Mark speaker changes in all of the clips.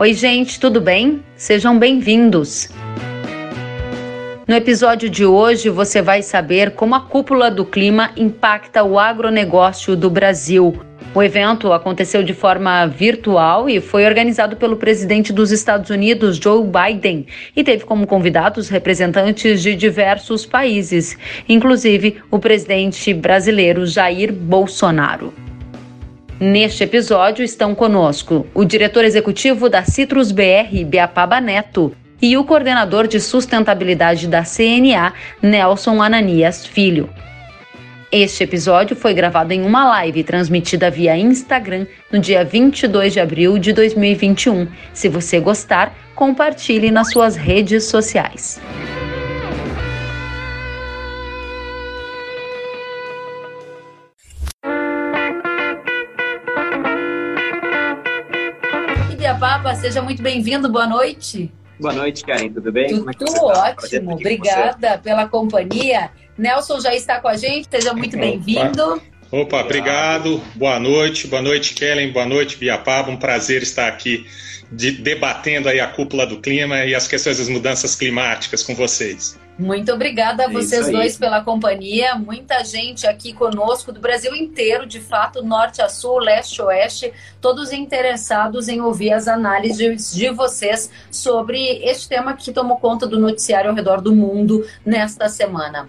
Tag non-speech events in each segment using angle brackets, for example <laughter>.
Speaker 1: Oi, gente, tudo bem? Sejam bem-vindos. No episódio de hoje, você vai saber como a cúpula do clima impacta o agronegócio do Brasil. O evento aconteceu de forma virtual e foi organizado pelo presidente dos Estados Unidos, Joe Biden, e teve como convidados representantes de diversos países, inclusive o presidente brasileiro Jair Bolsonaro. Neste episódio estão conosco o diretor executivo da Citrus BR, Beapaba Neto, e o coordenador de sustentabilidade da CNA, Nelson Ananias Filho. Este episódio foi gravado em uma live transmitida via Instagram no dia 22 de abril de 2021. Se você gostar, compartilhe nas suas redes sociais. Seja muito bem-vindo, boa noite.
Speaker 2: Boa noite, Karen, tudo bem?
Speaker 1: Tudo, é tudo ótimo, obrigada pela companhia. Nelson já está com a gente, seja muito bem-vindo.
Speaker 3: Opa, obrigado. Boa noite, boa noite, Kellen, boa noite, Biapaba. Um prazer estar aqui de, debatendo aí a cúpula do clima e as questões das mudanças climáticas com vocês.
Speaker 1: Muito obrigada a vocês dois pela companhia. Muita gente aqui conosco do Brasil inteiro, de fato, norte a sul, leste a oeste, todos interessados em ouvir as análises de vocês sobre este tema que tomou conta do noticiário ao redor do mundo nesta semana.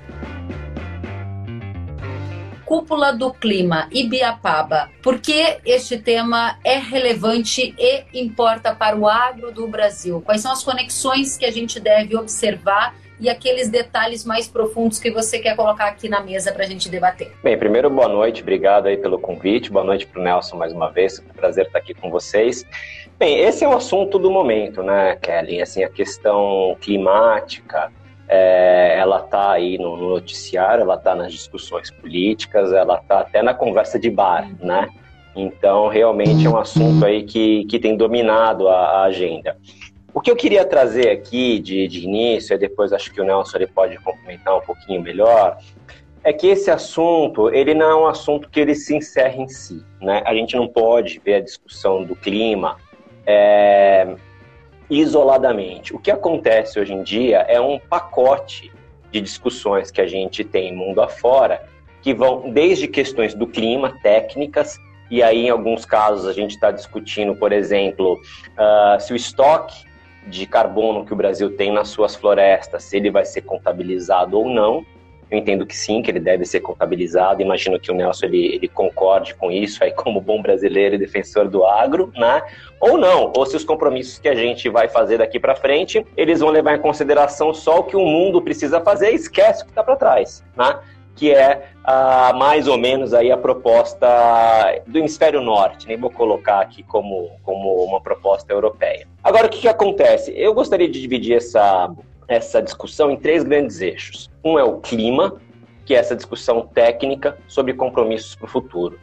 Speaker 1: Cúpula do Clima, Ibiapaba. Por que este tema é relevante e importa para o agro do Brasil? Quais são as conexões que a gente deve observar e aqueles detalhes mais profundos que você quer colocar aqui na mesa para a gente debater.
Speaker 2: Bem, primeiro, boa noite, obrigado aí pelo convite, boa noite para o Nelson mais uma vez, é um prazer estar aqui com vocês. Bem, esse é o assunto do momento, né, Kelly? Assim, a questão climática, é, ela está aí no, no, noticiário, ela está nas discussões políticas, ela está até na conversa de bar, uhum. né? Então, realmente é um assunto aí que, que tem dominado a, a agenda. O que eu queria trazer aqui de, de início, e depois acho que o Nelson ele pode complementar um pouquinho melhor, é que esse assunto, ele não é um assunto que ele se encerra em si, né? A gente não pode ver a discussão do clima é, isoladamente. O que acontece hoje em dia é um pacote de discussões que a gente tem mundo afora, que vão desde questões do clima, técnicas, e aí em alguns casos a gente está discutindo, por exemplo, uh, se o estoque de carbono que o Brasil tem nas suas florestas, se ele vai ser contabilizado ou não. Eu entendo que sim, que ele deve ser contabilizado. Imagino que o Nelson ele, ele concorde com isso, aí como bom brasileiro e defensor do agro, né? Ou não, ou se os compromissos que a gente vai fazer daqui para frente, eles vão levar em consideração só o que o mundo precisa fazer e esquece o que está para trás, né? Que é ah, mais ou menos aí a proposta do hemisfério norte, nem vou colocar aqui como, como uma proposta europeia. Agora, o que, que acontece? Eu gostaria de dividir essa, essa discussão em três grandes eixos. Um é o clima, que é essa discussão técnica sobre compromissos para o futuro.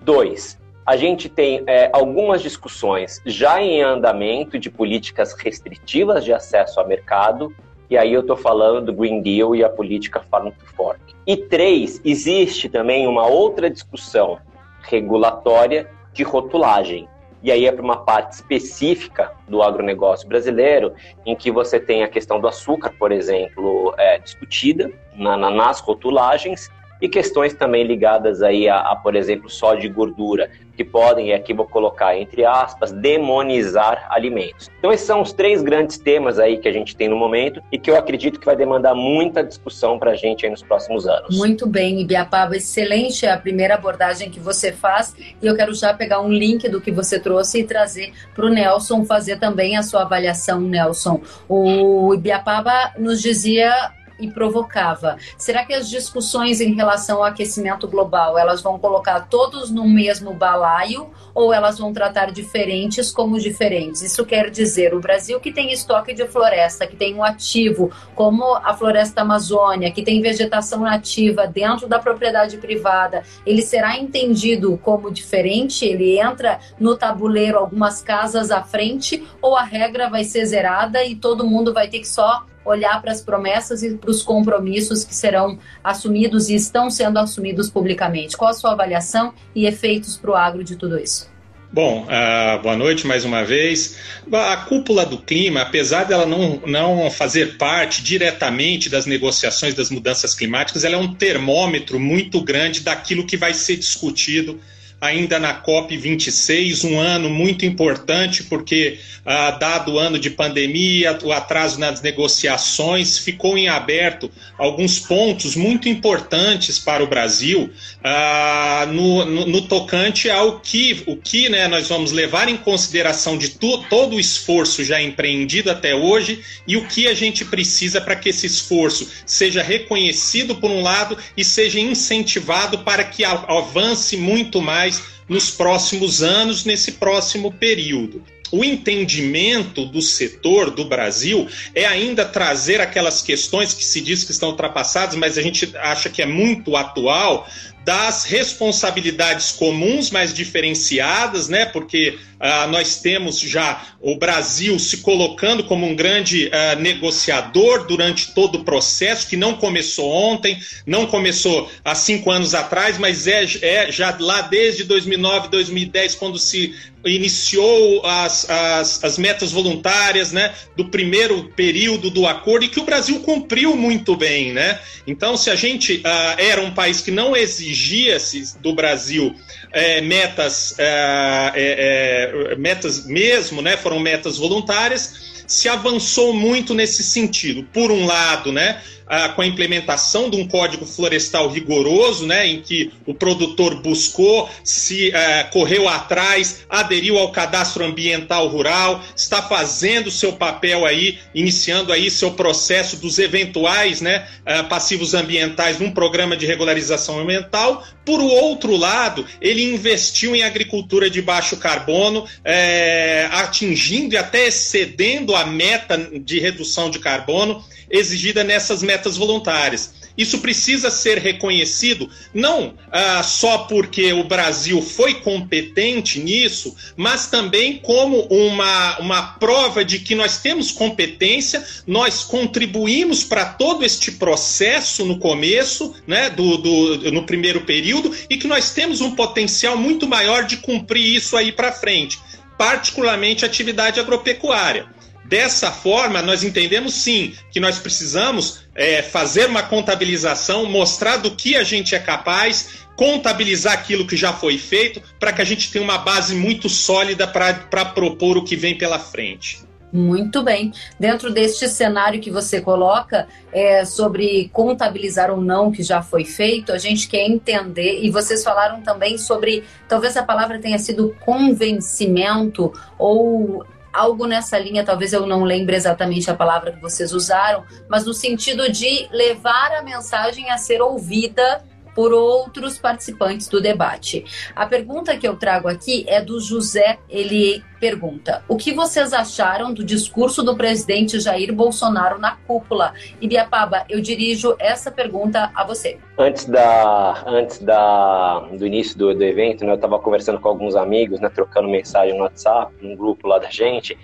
Speaker 2: Dois, a gente tem é, algumas discussões já em andamento de políticas restritivas de acesso ao mercado, e aí eu estou falando do Green Deal e a política Farm to Fork. E três, existe também uma outra discussão regulatória de rotulagem. E aí é para uma parte específica do agronegócio brasileiro, em que você tem a questão do açúcar, por exemplo, é, discutida na, na, nas rotulagens, e questões também ligadas aí a, a, por exemplo, só de gordura, que podem, e aqui vou colocar entre aspas, demonizar alimentos. Então esses são os três grandes temas aí que a gente tem no momento e que eu acredito que vai demandar muita discussão para a gente aí nos próximos anos.
Speaker 1: Muito bem, Ibiapaba, excelente a primeira abordagem que você faz e eu quero já pegar um link do que você trouxe e trazer para o Nelson fazer também a sua avaliação, Nelson. O Ibiapaba nos dizia e provocava. Será que as discussões em relação ao aquecimento global, elas vão colocar todos no mesmo balaio ou elas vão tratar diferentes como diferentes? Isso quer dizer, o Brasil que tem estoque de floresta, que tem um ativo como a floresta amazônia, que tem vegetação nativa dentro da propriedade privada, ele será entendido como diferente? Ele entra no tabuleiro algumas casas à frente ou a regra vai ser zerada e todo mundo vai ter que só olhar para as promessas e para os compromissos que serão assumidos e estão sendo assumidos publicamente. Qual a sua avaliação e efeitos para o agro de tudo isso?
Speaker 3: Bom, uh, boa noite mais uma vez. A cúpula do clima, apesar dela não, não fazer parte diretamente das negociações das mudanças climáticas, ela é um termômetro muito grande daquilo que vai ser discutido ainda na COP26, um ano muito importante, porque, ah, dado o ano de pandemia, o atraso nas negociações, ficou em aberto alguns pontos muito importantes para o Brasil. Ah, no, no, no, tocante ao que, o que né, nós vamos levar em consideração de tu, todo o esforço já empreendido até hoje e o que a gente precisa para que esse esforço seja reconhecido por um lado e seja incentivado para que avance muito mais nos próximos anos, nesse próximo período. O entendimento do setor do Brasil é ainda trazer aquelas questões que se diz que estão ultrapassadas, mas a gente acha que é muito atual, das responsabilidades comuns, mais diferenciadas, né? Porque uh, nós temos já o Brasil se colocando como um grande uh, negociador durante todo o processo, que não começou ontem, não começou há cinco anos atrás, mas é, é já lá desde 2009, 2010, quando se iniciou as, as, as, metas voluntárias né, do primeiro período do acordo e que o Brasil cumpriu muito bem. Né? Então, se a gente uh, era um país que não exigia exigia-se do Brasil é, metas, é, é, é, metas mesmo, né, foram metas voluntárias, se avançou muito nesse sentido. Por um lado, né, ah, com a implementação de um código florestal rigoroso, né, em que o produtor buscou, se ah, correu atrás, aderiu ao cadastro ambiental rural, está fazendo seu papel aí, iniciando aí seu processo dos eventuais né, ah, passivos ambientais num programa de regularização ambiental. Por outro lado, ele investiu em agricultura de baixo carbono, eh, atingindo e até excedendo a meta de redução de carbono exigida nessas metas voluntárias. Isso precisa ser reconhecido, não ah, só porque o Brasil foi competente nisso, mas também como uma, uma prova de que nós temos competência, nós contribuímos para todo este processo no começo, né, do, do, no primeiro período, e que nós temos um potencial muito maior de cumprir isso aí para frente, particularmente atividade agropecuária. Dessa forma, nós entendemos sim que nós precisamos é, fazer uma contabilização, mostrar do que a gente é capaz, contabilizar aquilo que já foi feito, para que a gente tenha uma base muito sólida para propor o que vem pela frente.
Speaker 1: Muito bem. Dentro deste cenário que você coloca é, sobre contabilizar ou não que já foi feito, a gente quer entender, e vocês falaram também sobre, talvez a palavra tenha sido convencimento ou algo nessa linha, talvez eu não lembre exatamente a palavra que vocês usaram, mas no sentido de levar a mensagem a ser ouvida por outros participantes do debate. A pergunta que eu trago aqui é do José. Ele pergunta: O que vocês acharam do discurso do presidente Jair Bolsonaro na cúpula? Ibiapaba, eu dirijo essa pergunta a você.
Speaker 2: Antes, da, antes da, do início do, do evento, né, eu estava conversando com alguns amigos, né, trocando mensagem no WhatsApp, num grupo lá da gente,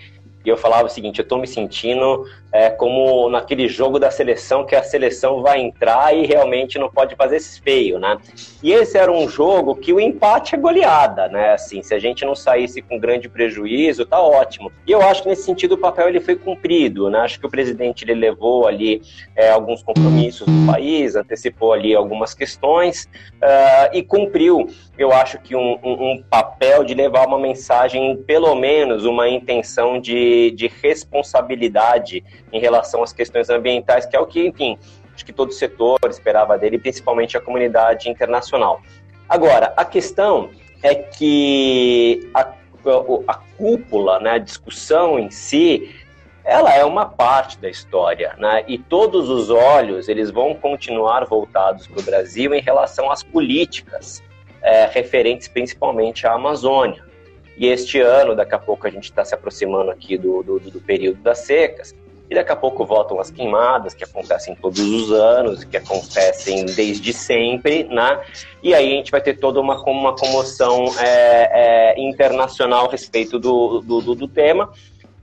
Speaker 2: e eu falava o seguinte: eu estou me sentindo é, como naquele jogo da seleção que a seleção vai entrar e realmente não pode fazer feio, né? E esse era um jogo que o empate é goleada, né? Assim, se a gente não saísse com grande prejuízo, tá ótimo. E eu acho que nesse sentido o papel ele foi cumprido, né? Acho que o presidente ele levou ali é, alguns compromissos do país, antecipou ali algumas questões uh, e cumpriu. Eu acho que um, um, um papel de levar uma mensagem, pelo menos uma intenção de, de responsabilidade em relação às questões ambientais, que é o que, enfim, acho que todo o setor esperava dele, principalmente a comunidade internacional. Agora, a questão é que a, a cúpula, né, a discussão em si, ela é uma parte da história, né? E todos os olhos eles vão continuar voltados para o Brasil em relação às políticas é, referentes principalmente à Amazônia. E este ano, daqui a pouco a gente está se aproximando aqui do, do, do período das secas, e daqui a pouco voltam as queimadas, que acontecem todos os anos, que acontecem desde sempre, né? E aí a gente vai ter toda uma, uma comoção é, é, internacional a respeito do, do, do, tema,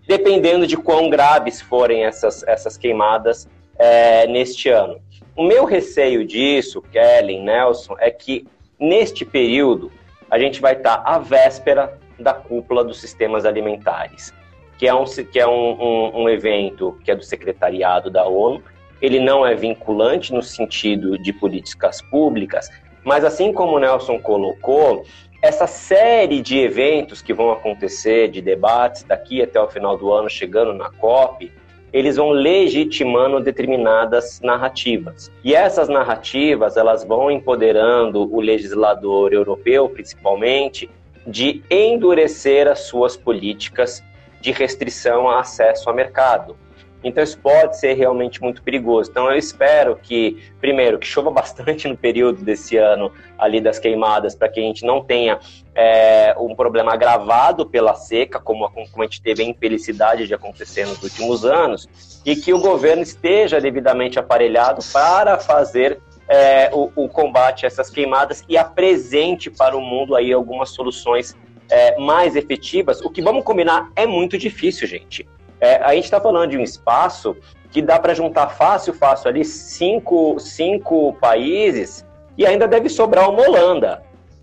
Speaker 2: dependendo de quão graves forem essas, essas queimadas é, neste ano. O meu receio disso, Kellen, Nelson, é que neste período a gente vai estar à véspera da cúpula dos sistemas alimentares, que é um, que é um, um, um evento que é do secretariado da ONU. Ele não é vinculante no sentido de políticas públicas, mas assim como o Nelson colocou, essa série de eventos que vão acontecer, de debates daqui até o final do ano, chegando na COP, eles vão legitimando determinadas narrativas. E essas narrativas, elas vão empoderando o legislador europeu, principalmente, de endurecer as suas políticas de restrição a acesso ao mercado. Então isso pode ser realmente muito perigoso. Então eu espero que, primeiro, que chova <laughs> bastante no período desse ano ali das queimadas, para que a gente não tenha é, um problema agravado pela seca, como, como a gente teve a infelicidade de acontecer nos últimos anos, e que o governo esteja devidamente aparelhado para fazer é, o, o, combate a essas queimadas e apresente para o mundo aí algumas soluções é, mais efetivas. O que vamos combinar é muito difícil, gente. É, a gente está falando de um espaço que dá para juntar fácil, fácil ali cinco, cinco países e ainda deve sobrar uma Holanda.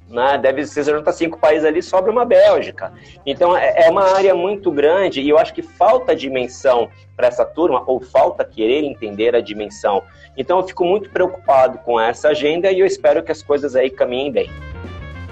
Speaker 2: Né? Deve ser juntar cinco países ali, sobra uma Bélgica. Então é, é uma área muito grande e eu acho que falta dimensão para essa turma, ou falta querer entender a dimensão. Então eu fico muito preocupado com essa agenda e eu espero que as coisas aí caminhem bem.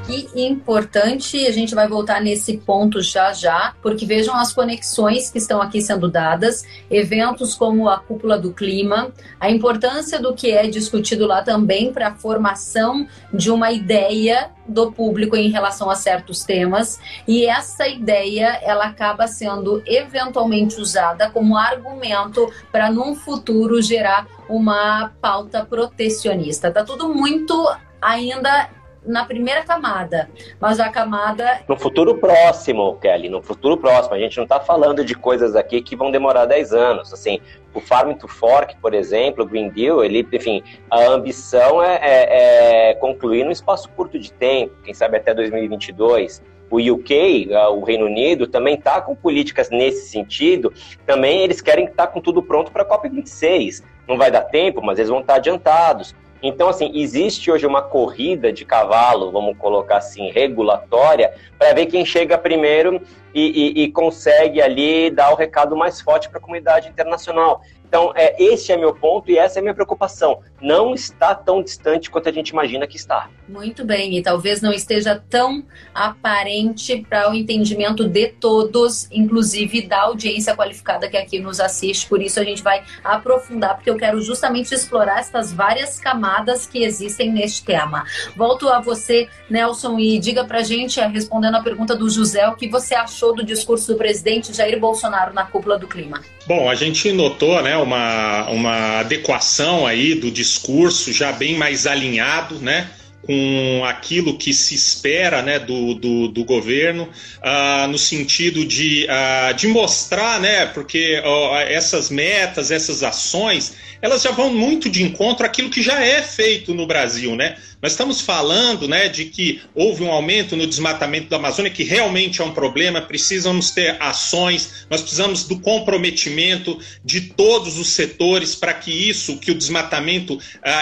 Speaker 1: Que importante, a gente vai voltar nesse ponto já já, porque vejam as conexões que estão aqui sendo dadas, eventos como a cúpula do clima, a importância do que é discutido lá também para a formação de uma ideia do público em relação a certos temas, e essa ideia ela acaba sendo eventualmente usada como argumento para num futuro gerar uma pauta protecionista. Tá tudo muito ainda na primeira camada, mas a camada.
Speaker 2: No futuro próximo, Kelly, no futuro próximo. A gente não está falando de coisas aqui que vão demorar 10 anos. Assim, o Farm to Fork, por exemplo, o Green Deal, ele, enfim, a ambição é, é, é concluir num espaço curto de tempo, quem sabe até 2022 o UK, o Reino Unido, também está com políticas nesse sentido. Também eles querem estar tá com tudo pronto para a COP26. Não vai dar tempo, mas eles vão estar tá adiantados. Então, assim, existe hoje uma corrida de cavalo, vamos colocar assim, regulatória, para ver quem chega primeiro e, e, e, consegue ali dar o recado mais forte para a comunidade internacional. Então, é, esse é meu ponto e essa é a minha preocupação. Não está tão distante quanto a gente imagina que está.
Speaker 1: Muito bem, e talvez não esteja tão aparente para o entendimento de todos, inclusive da audiência qualificada que aqui nos assiste. Por isso, a gente vai aprofundar, porque eu quero justamente explorar essas várias camadas que existem neste tema. Volto a você, Nelson, e diga para gente, respondendo a pergunta do José, o que você achou do discurso do presidente Jair Bolsonaro na cúpula do clima.
Speaker 3: Bom, a gente notou, né, uma, uma adequação aí do discurso já bem mais alinhado, né? com aquilo que se espera né, do, do, do governo, uh, no sentido de, uh, de mostrar, né, porque essas metas, essas ações, elas já vão muito de encontro àquilo que já é feito no Brasil, né? Nós estamos falando né, de que houve um aumento no desmatamento da Amazônia, que realmente é um problema, precisamos ter ações, nós precisamos do comprometimento de todos os setores para que isso, que o desmatamento uh,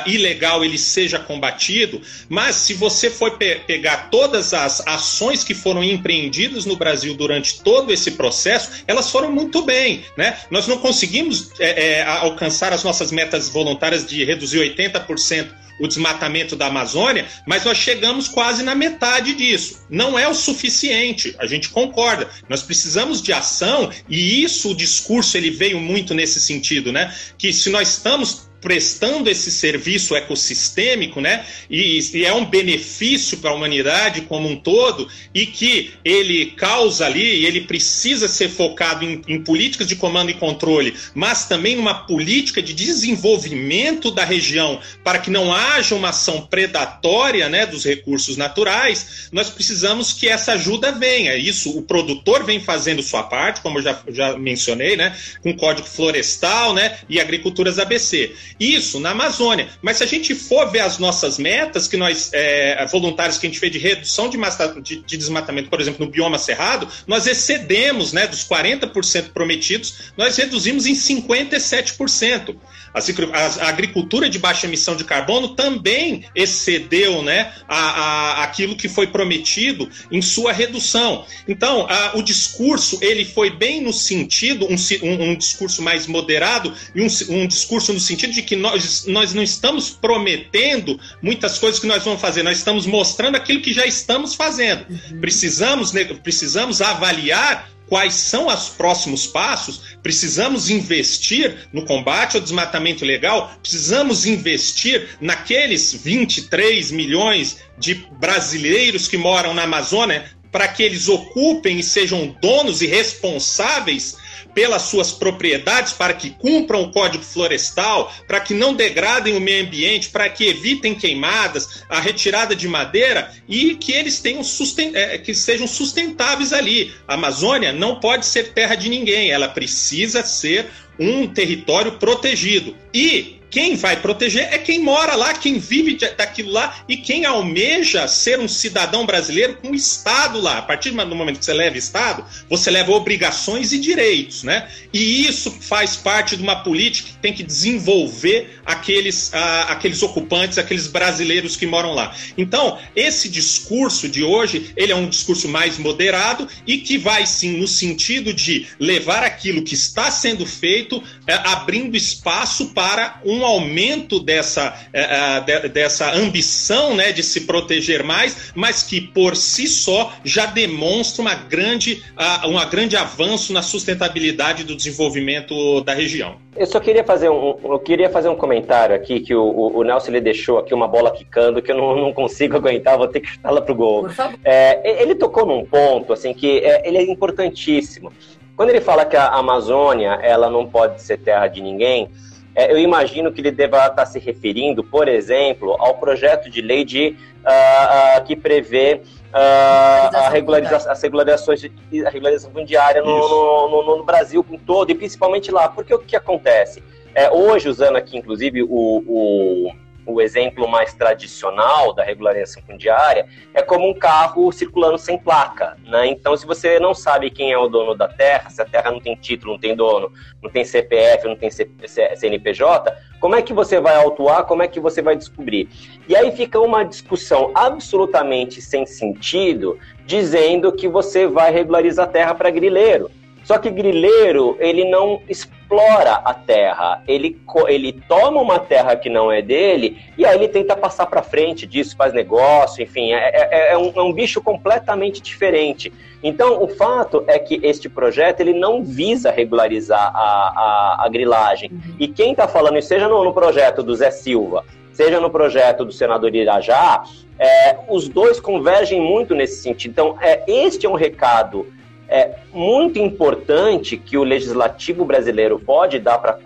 Speaker 3: ilegal, ele seja combatido. Mas se você for pe pegar todas as ações que foram empreendidas no Brasil durante todo esse processo, elas foram muito bem. Né? Nós não conseguimos é, é, alcançar as nossas metas voluntárias de reduzir 80% o desmatamento da Amazônia, mas nós chegamos quase na metade disso. Não é o suficiente, a gente concorda. Nós precisamos de ação e isso o discurso ele veio muito nesse sentido, né? Que se nós estamos prestando esse serviço ecossistêmico, né? E, e é um benefício para a humanidade como um todo e que ele causa ali, ele precisa ser focado em, em políticas de comando e controle, mas também numa política de desenvolvimento da região para que não haja uma ação predatória, né, dos recursos naturais. Nós precisamos que essa ajuda venha. Isso o produtor vem fazendo sua parte, como eu já, já mencionei, né, com o Código Florestal, né, e agriculturas ABC. Isso na Amazônia. Mas se a gente for ver as nossas metas, que nós, é, voluntários que a gente fez de redução de, de, de, desmatamento, por exemplo, no bioma cerrado, nós excedemos, né, dos 40% prometidos, nós reduzimos em 57%. A, agricultura de baixa emissão de carbono também excedeu né, a, a, aquilo que foi prometido em sua redução. Então, a, o discurso ele foi bem no sentido, um, um, um discurso mais moderado e um, um, discurso no sentido de que nós, nós não estamos prometendo muitas coisas que nós vamos fazer, nós estamos mostrando aquilo que já estamos fazendo. Uhum. Precisamos, né, precisamos avaliar quais são os próximos passos, precisamos investir no combate ao desmatamento ilegal, precisamos investir naqueles 23 milhões de brasileiros que moram na Amazônia para que eles ocupem e sejam donos e responsáveis pelas suas propriedades para que cumpram o Código Florestal, para que não degradem o meio ambiente, para que evitem queimadas, a retirada de madeira e que eles tenham susten é, que sejam sustentáveis ali. A Amazônia não pode ser terra de ninguém, ela precisa ser um território protegido. E quem vai proteger é quem mora lá, quem vive daquilo lá e quem almeja ser um cidadão brasileiro com o Estado lá. A partir do momento que você leva Estado, você leva obrigações e direitos, né? E isso faz parte de uma política que tem que desenvolver aqueles, uh, aqueles ocupantes, aqueles brasileiros que moram lá. Então, esse discurso de hoje, ele é um discurso mais moderado e que vai sim no sentido de levar aquilo que está sendo feito, uh, abrindo espaço para um um aumento dessa, uh, dessa ambição né, de se proteger mais, mas que por si só já demonstra uma grande, uh, um grande avanço na sustentabilidade do desenvolvimento da região.
Speaker 2: Eu só queria fazer um, eu queria fazer um comentário aqui que o, o, o Nelson ele deixou aqui uma bola quicando que eu não, não consigo aguentar, vou ter que chutá-la pro gol. É, ele tocou num ponto assim que é, ele é importantíssimo. Quando ele fala que a Amazônia ela não pode ser terra de ninguém, é, eu imagino que ele deva estar se referindo, por exemplo, ao projeto de lei de, uh, uh, que prevê uh, a regularização, as regularizações, a regularização fundiária no, no, no, Brasil como todo, e principalmente lá. Porque o que acontece? É, hoje, usando aqui, inclusive, o, o o exemplo mais tradicional da regularização fundiária é como um carro circulando sem placa. Né? Então, se você não sabe quem é o dono da terra, se a terra não tem título, não tem dono, não tem CPF, não tem CNPJ, como é que você vai autuar? Como é que você vai descobrir? E aí fica uma discussão absolutamente sem sentido, dizendo que você vai regularizar a terra para grileiro. Só que grileiro, ele não explora a terra, ele, ele toma uma terra que não é dele e aí ele tenta passar para frente disso, faz negócio, enfim, é, é, é, um, é, um, bicho completamente diferente. Então, o fato é que este projeto ele não visa regularizar a, a, a grilagem. Uhum. E quem está falando isso, seja no, no projeto do Zé Silva, seja no projeto do senador Irajá, é, os dois convergem muito nesse sentido. Então, é, este é um recado é muito importante que o legislativo brasileiro pode dar para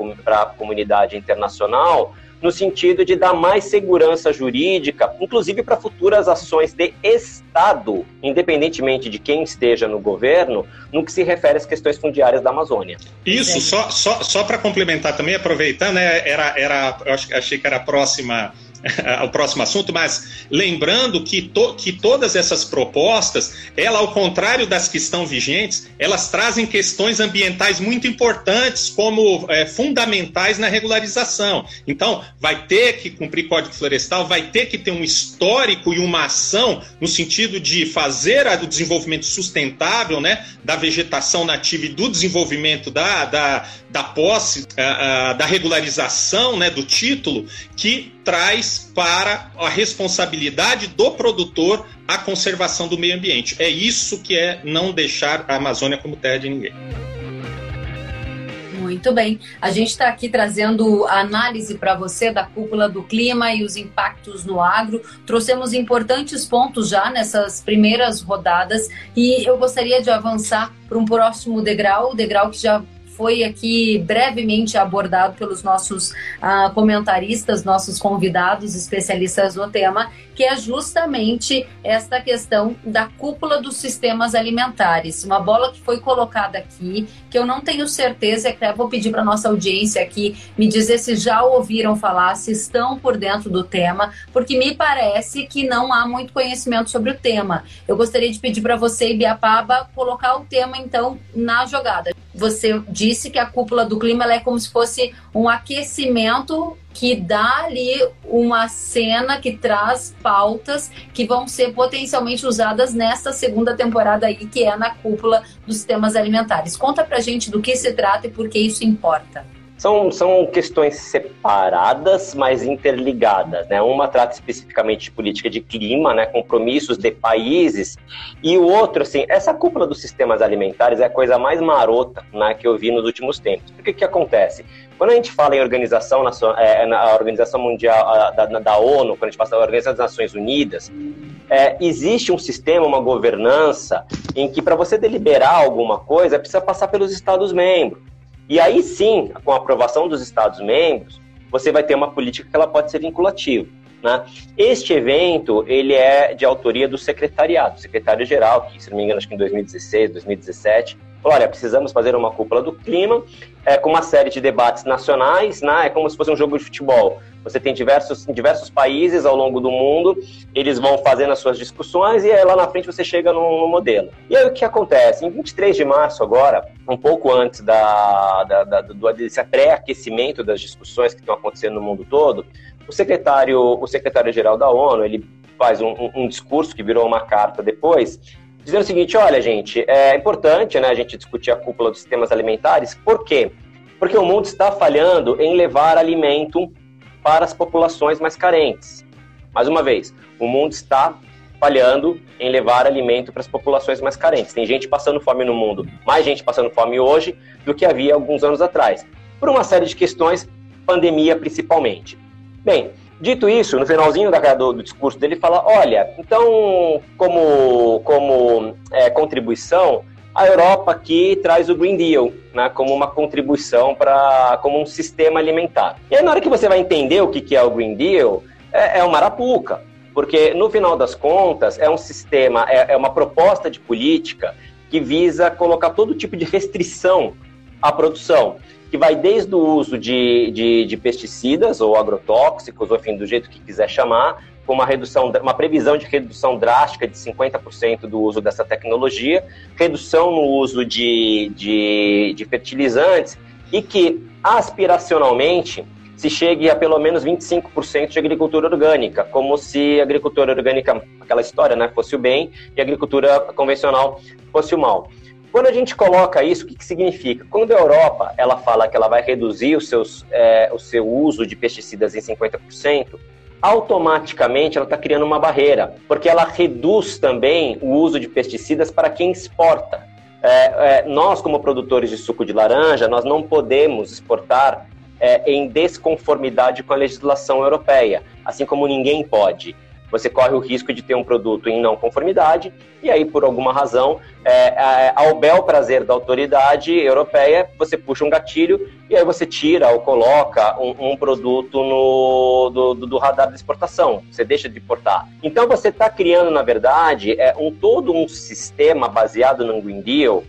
Speaker 2: a comunidade internacional no sentido de dar mais segurança jurídica, inclusive para futuras ações de Estado, independentemente de quem esteja no governo, no que se refere às questões fundiárias da Amazônia.
Speaker 3: Isso, só, só, só para complementar também, aproveitando, né, era, era, eu achei que era a próxima <laughs> ao próximo assunto, mas lembrando que, to, que todas essas propostas, ela, ao contrário das que estão vigentes, elas trazem questões ambientais muito importantes como é, fundamentais na regularização. Então, vai ter que cumprir Código Florestal, vai ter que ter um histórico e uma ação no sentido de fazer o desenvolvimento sustentável né, da vegetação nativa e do desenvolvimento da, da, da posse, a, a, da regularização né, do título, que traz para a responsabilidade do produtor a conservação do meio ambiente. É isso que é não deixar a Amazônia como terra de ninguém.
Speaker 1: Muito bem. A gente está aqui trazendo análise para você da cúpula do clima e os impactos no agro. Trouxemos importantes pontos já nessas primeiras rodadas e eu gostaria de avançar para um próximo degrau, o degrau que já foi aqui brevemente abordado pelos nossos uh, comentaristas, nossos convidados, especialistas no tema, que é justamente esta questão da cúpula dos sistemas alimentares. Uma bola que foi colocada aqui, que eu não tenho certeza, até vou pedir para nossa audiência aqui me dizer se já ouviram falar, se estão por dentro do tema, porque me parece que não há muito conhecimento sobre o tema. Eu gostaria de pedir para você, Ibiapaba, colocar o tema então na jogada. Você disse que a cúpula do clima é como se fosse um aquecimento que dá ali uma cena que traz pautas que vão ser potencialmente usadas nesta segunda temporada aí, que é na cúpula dos sistemas alimentares. Conta pra gente do que se trata e por que isso importa.
Speaker 2: São, são questões separadas, mas interligadas. Né? Uma trata especificamente de política de clima, né? compromissos de países, e o outro, assim, essa cúpula dos sistemas alimentares é a coisa mais marota né, que eu vi nos últimos tempos. Porque o que acontece? Quando a gente fala em organização, é, na organização mundial da, da, ONU, quando a gente fala da Organização das Nações Unidas, é, existe um sistema, uma governança, em que para você deliberar alguma coisa, precisa passar pelos Estados-membros. E aí sim, com a aprovação dos Estados-membros, você vai ter uma política que ela pode ser vinculativa. Né? Este evento ele é de autoria do secretariado, secretário-geral, que se não me engano acho que em 2016, 2017, olha, precisamos fazer uma cúpula do clima, é, com uma série de debates nacionais, né? é como se fosse um jogo de futebol. Você tem diversos, diversos países ao longo do mundo, eles vão fazendo as suas discussões e aí lá na frente você chega no modelo. E aí o que acontece? Em 23 de março agora, um pouco antes da, da, da do, desse pré-aquecimento das discussões que estão acontecendo no mundo todo, o secretário, o secretário-geral da ONU, ele faz um, um, um discurso que virou uma carta depois, dizendo o seguinte: olha, gente, é importante né, a gente discutir a cúpula dos sistemas alimentares, por quê? Porque o mundo está falhando em levar alimento para as populações mais carentes. Mais uma vez, o mundo está falhando em levar alimento para as populações mais carentes. Tem gente passando fome no mundo, mais gente passando fome hoje do que havia alguns anos atrás, por uma série de questões, pandemia principalmente. Bem, dito isso, no finalzinho da, do, do discurso dele, fala: olha, então, como, como é, contribuição, a Europa aqui traz o Green Deal, né, como uma contribuição para como um sistema alimentar. E aí, na hora que você vai entender o que, que é o Green Deal, é, é uma arapuca, porque no final das contas é um sistema, é, é uma proposta de política que visa colocar todo tipo de restrição à produção que vai desde o uso de, de, de, pesticidas ou agrotóxicos, ou enfim, do jeito que quiser chamar, com uma redução, uma previsão de redução drástica de 50% do uso dessa tecnologia, redução no uso de, de, de fertilizantes e que aspiracionalmente se chegue a pelo menos 25% de agricultura orgânica, como se a agricultura orgânica, aquela história, né, fosse o bem e a agricultura convencional fosse o mal. Quando a gente coloca isso, o que, que significa? Quando a Europa ela fala que ela vai reduzir os seus, é, o seu uso de pesticidas em 50%, automaticamente ela está criando uma barreira, porque ela reduz também o uso de pesticidas para quem exporta. É, é, nós, como produtores de suco de laranja, nós não podemos exportar é, em desconformidade com a legislação europeia, assim como ninguém pode você corre o risco de ter um produto em não conformidade, e aí, por alguma razão, é, é, ao bel prazer da autoridade europeia, você puxa um gatilho e aí você tira ou coloca um, um produto no, do, do, radar de exportação, você deixa de importar. Então, você está criando, na verdade, é, um, todo um sistema baseado no Green Deal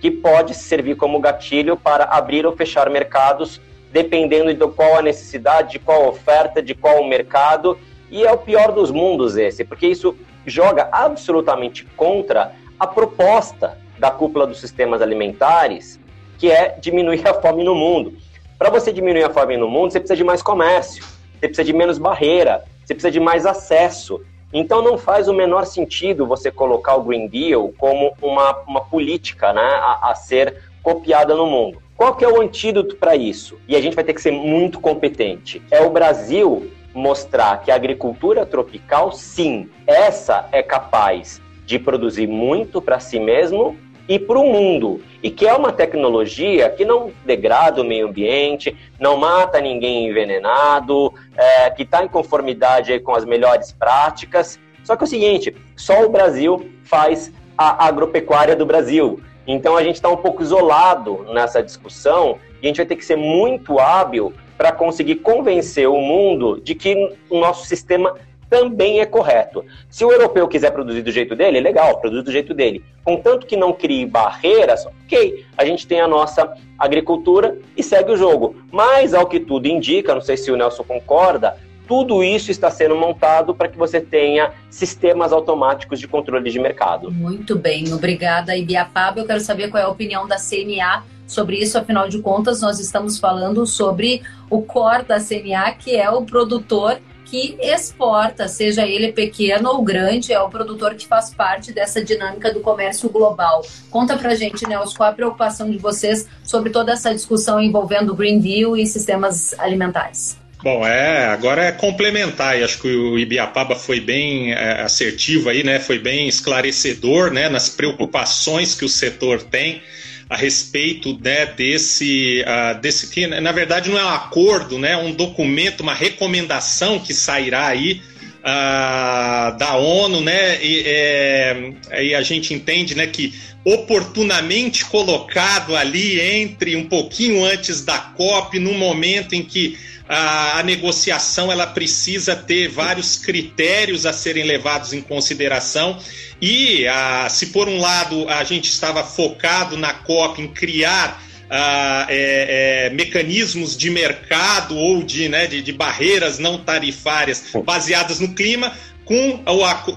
Speaker 2: que pode servir como gatilho para abrir ou fechar mercados, dependendo de qual a necessidade, de qual oferta, de qual mercado e é o pior dos mundos esse, porque isso joga absolutamente contra a proposta da cúpula dos sistemas alimentares, que é diminuir a fome no mundo. Para você diminuir a fome no mundo, você precisa de mais comércio, você precisa de menos barreira, você precisa de mais acesso. Então não faz o menor sentido você colocar o Green Deal como uma, uma política né, a, a ser copiada no mundo. Qual que é o antídoto para isso? E a gente vai ter que ser muito competente. É o Brasil mostrar que a agricultura tropical, sim, essa é capaz de produzir muito para si mesmo e para o mundo. E que é uma tecnologia que não degrada o meio ambiente, não mata ninguém envenenado, é, que está em conformidade com as melhores práticas. Só que é o seguinte: só o Brasil faz a agropecuária do Brasil. Então a gente está um pouco isolado nessa discussão e a gente vai ter que ser muito hábil para conseguir convencer o mundo de que o nosso sistema também é correto. Se o europeu quiser produzir do jeito dele, legal, produz do jeito dele. Contanto que não crie barreiras, ok, a gente tem a nossa agricultura e segue o jogo. Mas, ao que tudo indica, não sei se o Nelson concorda, tudo isso está sendo montado para que você tenha sistemas automáticos de controle de mercado.
Speaker 1: Muito bem, obrigada, Ibiapaba. Eu quero saber qual é a opinião da CNA sobre isso, afinal de contas, nós estamos falando sobre o core da CNA, que é o produtor que exporta, seja ele pequeno ou grande, é o produtor que faz parte dessa dinâmica do comércio global. Conta pra gente, Nelson, qual a preocupação de vocês sobre toda essa discussão envolvendo Green Deal e sistemas alimentares?
Speaker 3: Bom, é, agora é complementar, e acho que o Ibiapaba foi bem é, assertivo aí, né? Foi bem esclarecedor, né? Nas preocupações que o setor tem a respeito né, desse, uh, desse que na verdade não é um acordo, né? Um documento, uma recomendação que sairá aí uh, da ONU, né? E, é, e a gente entende, né, que oportunamente colocado ali entre um pouquinho antes da COP, no momento em que a, a negociação ela precisa ter vários critérios a serem levados em consideração. E a, se por um lado a gente estava focado na COP em criar ah, é, é, mecanismos de mercado ou de, né, de, de, barreiras não tarifárias baseadas no clima. Com,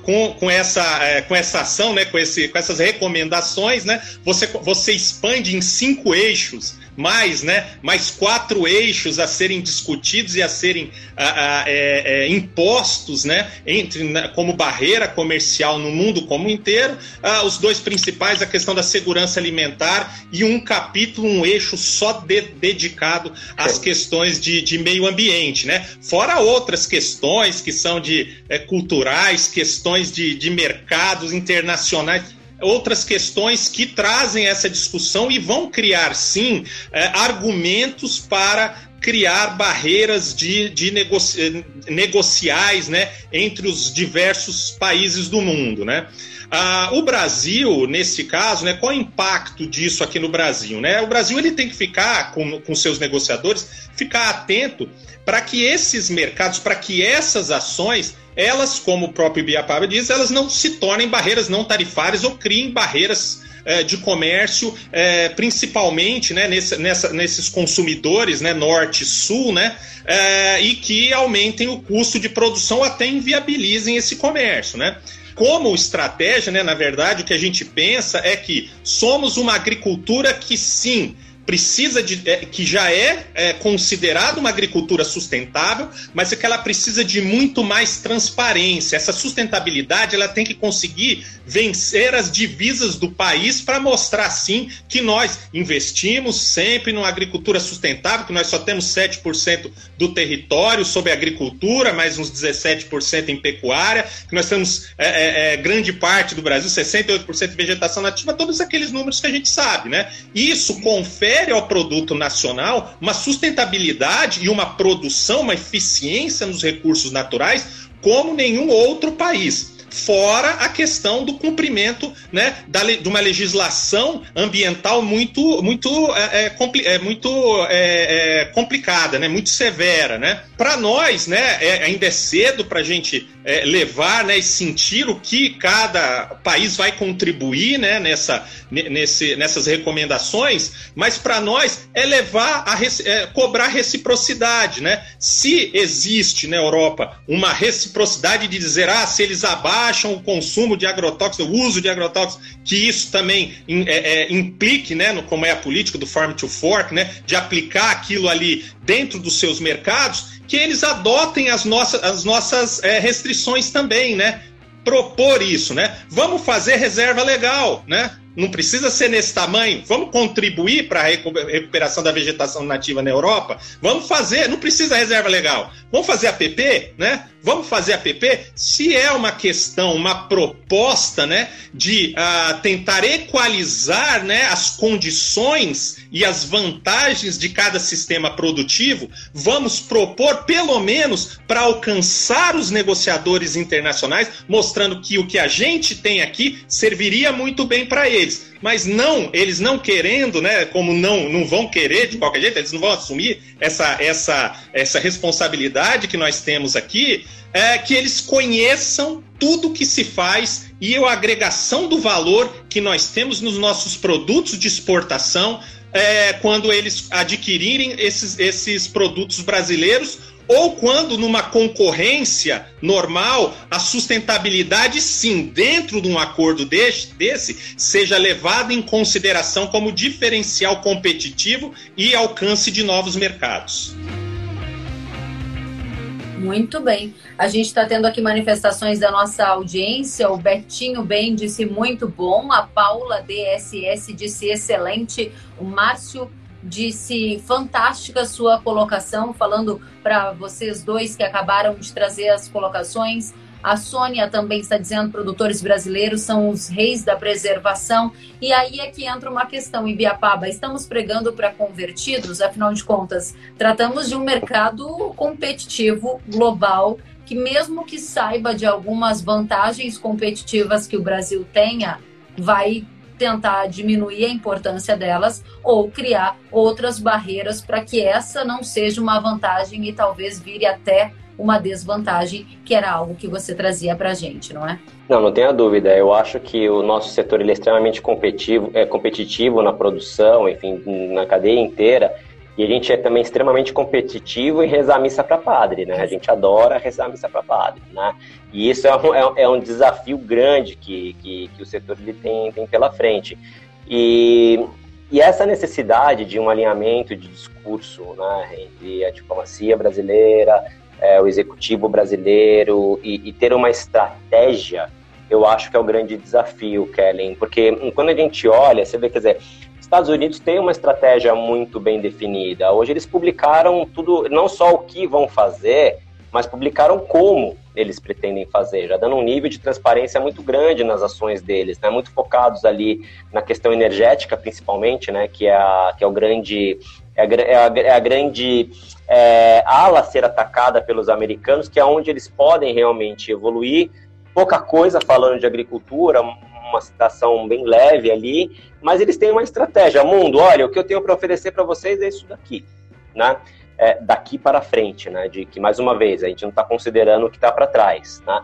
Speaker 3: com, com, essa, é, com essa ação, né, com, esse, com essas recomendações, né, você, você expande em cinco eixos mais, né, mais quatro eixos a serem discutidos e a serem a, a, é, é, impostos, né, entre né, como barreira comercial no mundo como inteiro. Os dois principais, a questão da segurança alimentar e um capítulo, um eixo só de, dedicado às questões de, de, meio ambiente, né? Fora outras questões que são de é, culturais, questões de, de mercados internacionais outras questões que trazem essa discussão e vão criar, sim, é, argumentos para criar barreiras de, de negoci negociais né, entre os diversos países do mundo. Né? Ah, o Brasil, nesse caso, né, qual é o impacto disso aqui no Brasil? Né? O Brasil ele tem que ficar, com, com seus negociadores, ficar atento para que esses mercados, para que essas ações elas, como o próprio Biapaba diz, elas não se tornem barreiras não tarifárias ou criem barreiras é, de comércio, é, principalmente né, nesse, nessa, nesses consumidores né, norte e sul, né, é, e que aumentem o custo de produção até inviabilizem esse comércio. Né? Como estratégia, né, na verdade, o que a gente pensa é que somos uma agricultura que sim precisa de é, que já é, é considerada uma agricultura sustentável, mas é que ela precisa de muito mais transparência. Essa sustentabilidade ela tem que conseguir vencer as divisas do país para mostrar sim que nós investimos sempre numa agricultura sustentável, que nós só temos 7% do território sobre agricultura, mais uns 17% em pecuária, que nós temos é, é, é grande parte do Brasil, 68% de vegetação nativa, todos aqueles números que a gente sabe, né? Isso confere confere ao produto nacional uma sustentabilidade e uma produção, uma eficiência nos recursos naturais como nenhum outro país fora a questão do cumprimento né, da, de uma legislação ambiental muito, muito, é, é, é muito é, é, complicada, né, muito severa. Né? Para nós, né, é, ainda é cedo para a gente é, levar né, e sentir o que cada país vai contribuir né, nessa, nesse, nessas recomendações, mas para nós é levar a é, cobrar reciprocidade. Né? Se existe na Europa uma reciprocidade de dizer ah, se eles abaixam o consumo de agrotóxicos, o uso de agrotóxicos, que isso também é, é, implique, né, no, como é a política do Farm to Fork, né, de aplicar aquilo ali dentro dos seus mercados que eles adotem as nossas, as nossas é, restrições também, né? Propor isso, né? Vamos fazer reserva legal, né? Não precisa ser nesse tamanho. Vamos contribuir para a recuperação da vegetação nativa na Europa? Vamos fazer, não precisa reserva legal. Vamos fazer APP, né? Vamos fazer APP? Se é uma questão, uma proposta, né, de uh, tentar equalizar, né, as condições e as vantagens de cada sistema produtivo, vamos propor pelo menos para alcançar os negociadores internacionais, mostrando que o que a gente tem aqui serviria muito bem para eles Mas não, eles não querendo, né? Como não, não vão querer de qualquer jeito, eles não vão assumir essa, essa, essa responsabilidade que nós temos aqui, é que eles conheçam tudo que se faz e a agregação do valor que nós temos nos nossos produtos de exportação é, quando eles adquirirem esses, esses produtos brasileiros ou quando numa concorrência normal a sustentabilidade sim dentro de um acordo desse, desse seja levada em consideração como diferencial competitivo e alcance de novos mercados.
Speaker 1: Muito bem. A gente está tendo aqui manifestações da nossa audiência. O Betinho Bem disse muito bom. A Paula DSS disse excelente. O Márcio disse fantástica sua colocação, falando para vocês dois que acabaram de trazer as colocações. A Sônia também está dizendo produtores brasileiros são os reis da preservação. E aí é que entra uma questão, Ibiapaba. Estamos pregando para convertidos, afinal de contas, tratamos de um mercado competitivo global que mesmo que saiba de algumas vantagens competitivas que o Brasil tenha, vai tentar diminuir a importância delas ou criar outras barreiras para que essa não seja uma vantagem e talvez vire até uma desvantagem, que era algo que você trazia para a gente, não é?
Speaker 2: Não, não tenha dúvida. Eu acho que o nosso setor ele é extremamente competitivo, é competitivo na produção, enfim, na cadeia inteira. E a gente é também extremamente competitivo em rezar missa para padre, né? A gente adora rezar missa para padre, né? E isso é um, é, é um desafio grande que, que, que, o setor ele tem, tem pela frente. E, e essa necessidade de um alinhamento de discurso né, entre a diplomacia brasileira, é, o executivo brasileiro e, e ter uma estratégia, eu acho que é o grande desafio, Kellen, porque quando a gente olha, você vê, quer dizer, Estados Unidos tem uma estratégia muito bem definida. Hoje eles publicaram tudo, não só o que vão fazer, mas publicaram como eles pretendem fazer, já dando um nível de transparência muito grande nas ações deles, né? muito focados ali na questão energética, principalmente, né? que, é a, que é o grande é a, é a, é a grande é, ala a ser atacada pelos americanos, que é onde eles podem realmente evoluir. Pouca coisa falando de agricultura, uma citação bem leve ali, mas eles têm uma estratégia. Mundo, olha, o que eu tenho para oferecer para vocês é isso daqui, né? É, daqui para frente, né? De que, mais uma vez, a gente não está considerando o que está para trás, né?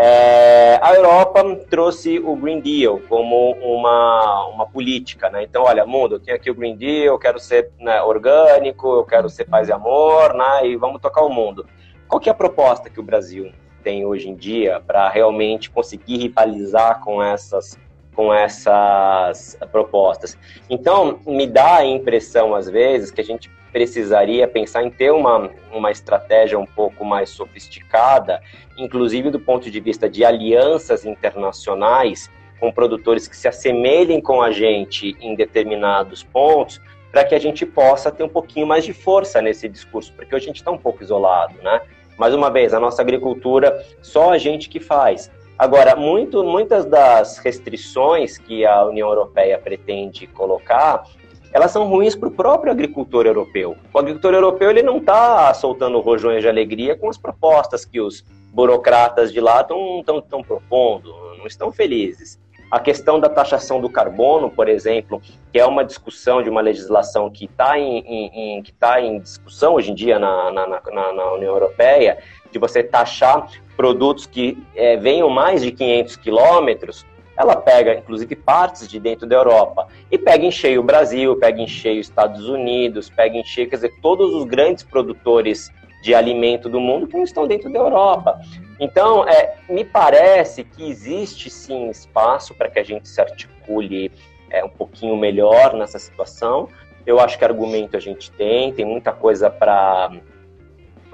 Speaker 2: É, a Europa trouxe o Green Deal como uma, uma política, né? Então, olha, mundo, eu tenho aqui o Green Deal, eu quero ser né, orgânico, eu quero ser paz e amor, né? E vamos tocar o mundo. Qual que é a proposta que o Brasil tem hoje em dia para realmente conseguir rivalizar com essas com essas propostas. Então, me dá a impressão, às vezes, que a gente precisaria pensar em ter uma, uma estratégia um pouco mais sofisticada, inclusive do ponto de vista de alianças internacionais com produtores que se assemelhem com a gente em determinados pontos, para que a gente possa ter um pouquinho mais de força nesse discurso, porque hoje a gente está um pouco isolado, né? Mais uma vez, a nossa agricultura, só a gente que faz. Agora, muito, muitas das restrições que a União Europeia pretende colocar, elas são ruins para o próprio agricultor europeu. O agricultor europeu ele não está soltando rojões de alegria com as propostas que os burocratas de lá estão propondo, não estão felizes. A questão da taxação do carbono, por exemplo, que é uma discussão de uma legislação que está em, em, que tá em discussão hoje em dia na, na, na, na União Europeia, de você taxar produtos que é, venham mais de 500 quilômetros, ela pega, inclusive, partes de dentro da Europa e pega em cheio o Brasil, pega em cheio os Estados Unidos, pega em cheio, quer dizer, todos os grandes produtores de alimento do mundo que não estão dentro da Europa. Então, é, me parece que existe sim espaço para que a gente se articule é, um pouquinho melhor nessa situação. Eu acho que argumento a gente tem, tem muita coisa para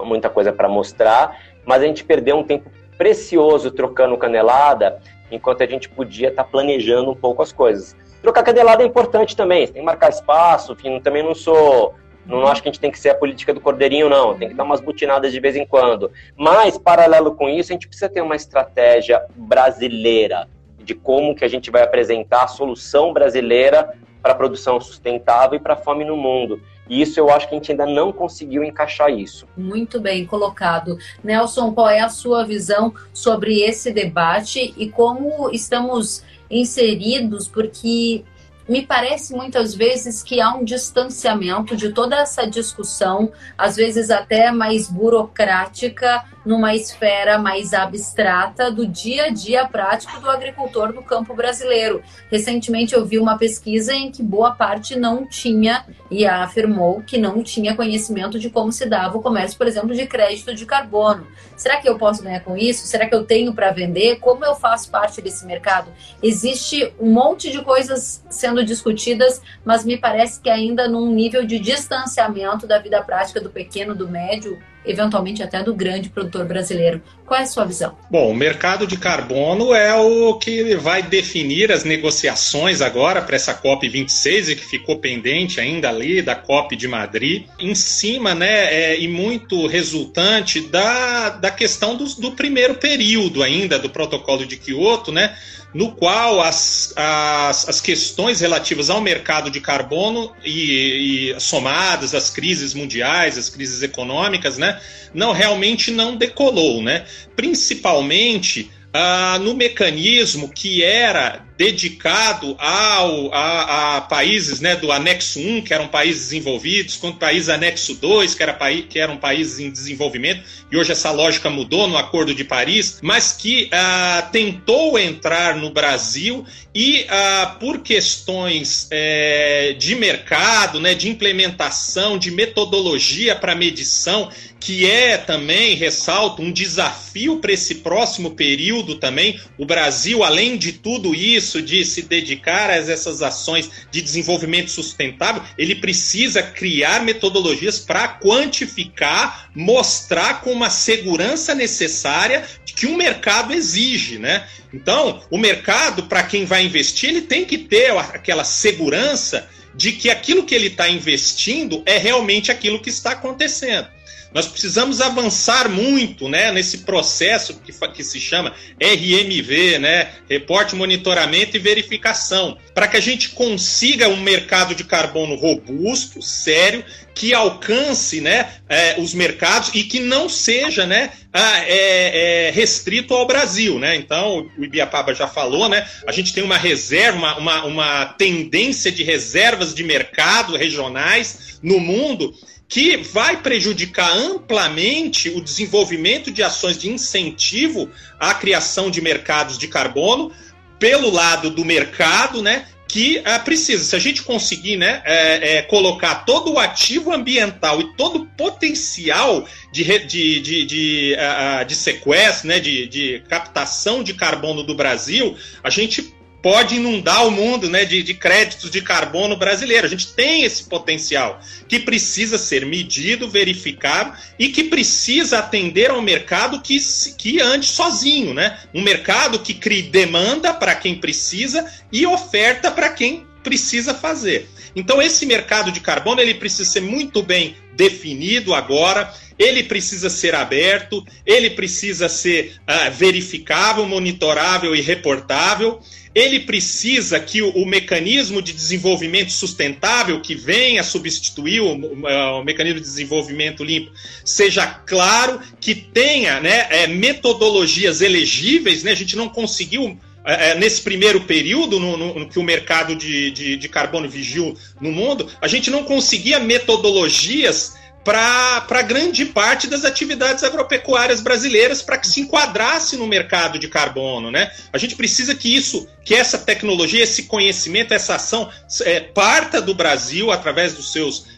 Speaker 2: muita coisa para mostrar, mas a gente perdeu um tempo precioso trocando canelada, enquanto a gente podia estar tá planejando um pouco as coisas. Trocar canelada é importante também, tem que marcar espaço, enfim, também não sou não acho que a gente tem que ser a política do cordeirinho, não. Tem que dar umas butinadas de vez em quando. Mas, paralelo com isso, a gente precisa ter uma estratégia brasileira de como que a gente vai apresentar a solução brasileira para a produção sustentável e para a fome no mundo. E isso eu acho que a gente ainda não conseguiu encaixar isso.
Speaker 1: Muito bem colocado. Nelson, qual é a sua visão sobre esse debate e como estamos inseridos? Porque me parece muitas vezes que há um distanciamento de toda essa discussão, às vezes até mais burocrática, numa esfera mais abstrata do dia a dia prático do agricultor no campo brasileiro. Recentemente eu vi uma pesquisa em que boa parte não tinha e afirmou que não tinha conhecimento de como se dava o comércio, por exemplo, de crédito de carbono. Será que eu posso ganhar com isso? Será que eu tenho para vender? Como eu faço parte desse mercado? Existe um monte de coisas sendo discutidas, mas me parece que ainda num nível de distanciamento da vida prática do pequeno, do médio eventualmente até do grande produtor brasileiro. Qual é a sua visão?
Speaker 3: Bom, o mercado de carbono é o que vai definir as negociações agora para essa COP 26 e que ficou pendente ainda ali da COP de Madrid, em cima, né, é, e muito resultante da, da questão do, do primeiro período ainda do protocolo de Kyoto, né, no qual as, as, as, questões relativas ao mercado de carbono e, e, somadas às crises mundiais, às crises econômicas, né, não realmente não decolou, né? Principalmente ah, no mecanismo que era dedicado ao, a, a, países né, do anexo 1, que eram países desenvolvidos, quanto países anexo 2, que, era, que eram países em desenvolvimento, e hoje essa lógica mudou no Acordo de Paris, mas que ah, tentou entrar no Brasil e, ah, por questões é, de mercado, né, de implementação, de metodologia para medição, que é também, ressalto, um desafio para esse próximo período também. O Brasil, além de tudo isso, de se dedicar a essas ações de desenvolvimento sustentável, ele precisa criar metodologias para quantificar, mostrar com uma segurança necessária que o mercado exige, né? Então, o mercado, para quem vai investir, ele tem que ter aquela segurança de que aquilo que ele está investindo é realmente aquilo que está acontecendo. Nós precisamos avançar muito né, nesse processo que, que se chama RMV, né, Reporte, Monitoramento e Verificação, para que a gente consiga um mercado de carbono robusto, sério, que alcance né, é, os mercados e que não seja né, é, é, restrito ao Brasil. Né? Então, o Ibiapaba já falou, né, a gente tem uma reserva, uma, uma, uma tendência de reservas de mercado regionais no mundo que vai prejudicar amplamente o desenvolvimento de ações de incentivo à criação de mercados de carbono pelo lado do mercado, né? Que é, precisa, se a gente conseguir né, é, é, colocar todo o ativo ambiental e todo o potencial de, de, de, de, uh, de sequestro, né, de, de captação de carbono do Brasil, a gente pode inundar o mundo né, de, de créditos de carbono brasileiro. A gente tem esse potencial que precisa ser medido, verificado e que precisa atender ao mercado que, que ande sozinho, né? Um mercado que crie demanda para quem precisa e oferta para quem precisa fazer. Então esse mercado de carbono ele precisa ser muito bem definido agora, ele precisa ser aberto, ele precisa ser uh, verificável, monitorável e reportável ele precisa que o, o, mecanismo de desenvolvimento sustentável que venha substituir o, o, o, mecanismo de desenvolvimento limpo seja claro, que tenha né, é, metodologias elegíveis, né? A gente não conseguiu é, é nesse primeiro período no, no, no que o mercado de, de, de carbono vigiu no mundo, a gente não conseguia metodologias para grande parte das atividades agropecuárias brasileiras para que se enquadrasse no mercado de carbono, né? A gente precisa que isso, que essa tecnologia, esse conhecimento, essa ação é, parta do Brasil através dos seus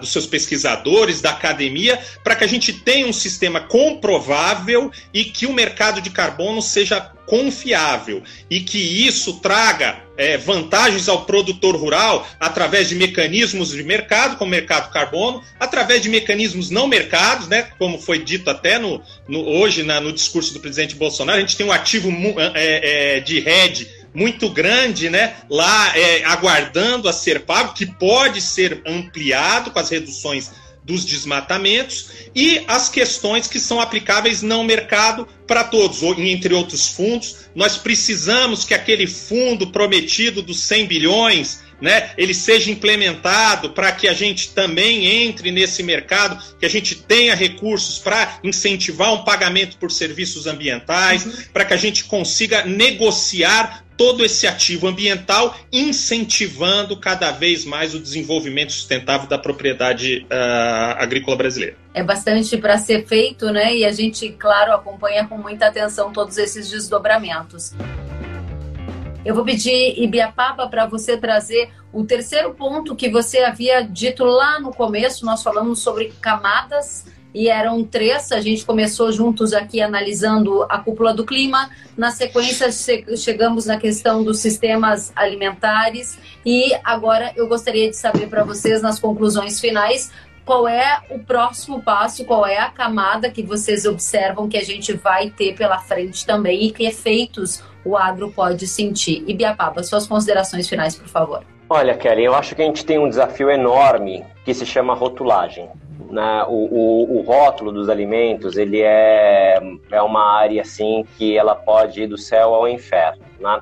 Speaker 3: dos seus pesquisadores, da academia, para que a gente tenha um sistema comprovável e que o mercado de carbono seja confiável e que isso traga é, vantagens ao produtor rural através de mecanismos de mercado, como o mercado carbono, através de mecanismos não mercados, né, como foi dito até no, no hoje na, no discurso do presidente Bolsonaro, a gente tem um ativo é, é, de rede muito grande, né? Lá é, aguardando a ser pago, que pode ser ampliado com as reduções dos desmatamentos e as questões que são aplicáveis não mercado para todos, ou entre outros fundos. Nós precisamos que aquele fundo prometido dos 100 bilhões né, ele seja implementado para que a gente também entre nesse mercado, que a gente tenha recursos para incentivar um pagamento por serviços ambientais, uhum. para que a gente consiga negociar todo esse ativo ambiental, incentivando cada vez mais o desenvolvimento sustentável da propriedade uh, agrícola brasileira.
Speaker 1: É bastante para ser feito, né? E a gente, claro, acompanha com muita atenção todos esses desdobramentos. Eu vou pedir, Ibiapaba, para você trazer o terceiro ponto que você havia dito lá no começo. Nós falamos sobre camadas e eram três. A gente começou juntos aqui analisando a cúpula do clima. Na sequência, chegamos na questão dos sistemas alimentares. E agora eu gostaria de saber para vocês, nas conclusões finais, qual é o próximo passo, qual é a camada que vocês observam que a gente vai ter pela frente também e que efeitos o agro pode sentir. Ibiapaba, suas considerações finais, por favor.
Speaker 2: Olha, Kelly, eu acho que a gente tem um desafio enorme que se chama rotulagem. Né? O, o, o, rótulo dos alimentos ele é, é uma área assim que ela pode ir do céu ao inferno. Né?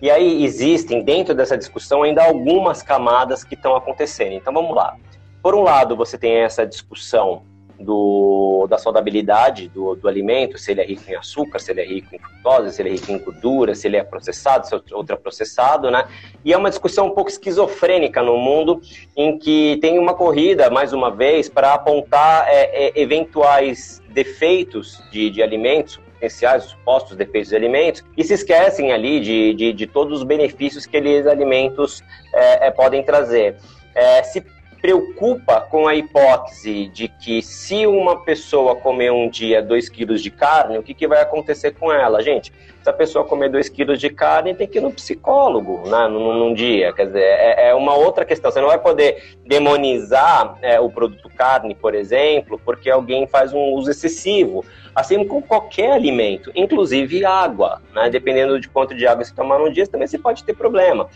Speaker 2: E aí existem dentro dessa discussão ainda algumas camadas que estão acontecendo. Então vamos lá. Por um lado, você tem essa discussão do, da saudabilidade do, do alimento, se ele é rico em açúcar, se ele é rico em frutose, se ele é rico em gordura, se ele é processado, se é ultraprocessado, né? E é uma discussão um pouco esquizofrênica no mundo, em que tem uma corrida, mais uma vez, para apontar é, é, eventuais defeitos de, de alimentos, potenciais, supostos defeitos de alimentos, e se esquecem ali de, de, de todos os benefícios que aqueles alimentos é, é podem trazer. É, se preocupa com a hipótese de que se uma pessoa comer um dia 2 quilos de carne, o que, que vai acontecer com ela? Gente, se a pessoa comer 2 quilos de carne, tem que ir no psicólogo né, num, num dia. Quer dizer, é, é, uma outra questão. Você não vai poder demonizar é, o produto carne, por exemplo, porque alguém faz um uso excessivo. Assim como qualquer alimento, inclusive água. Né? Dependendo de quanto de água você tomar num dia, também você pode ter problema.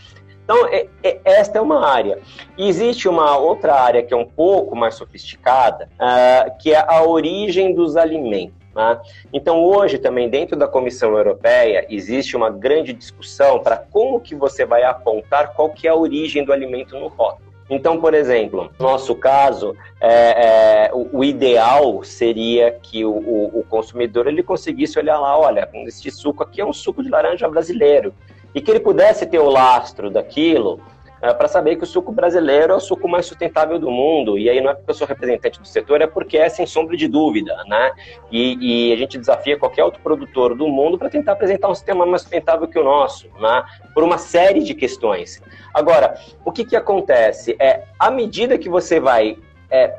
Speaker 2: Então, é, é, esta é uma área. E existe uma outra área que é um pouco mais sofisticada, uh, que é a origem dos alimentos. Né? Então, hoje também dentro da Comissão Europeia existe uma grande discussão para como que você vai apontar qual que é a origem do alimento no rótulo. Então, por exemplo, no nosso caso, é, é, o, o, ideal seria que o, o, o, consumidor ele conseguisse olhar lá, olha, este suco aqui é um suco de laranja brasileiro e que ele pudesse ter o lastro daquilo é, para saber que o suco brasileiro é o suco mais sustentável do mundo. E aí não é porque eu sou representante do setor, é porque é sem sombra de dúvida, né? E, e a gente desafia qualquer outro produtor do mundo para tentar apresentar um sistema mais sustentável que o nosso, né? Por uma série de questões. Agora, o que, que acontece? É, à medida que você vai é,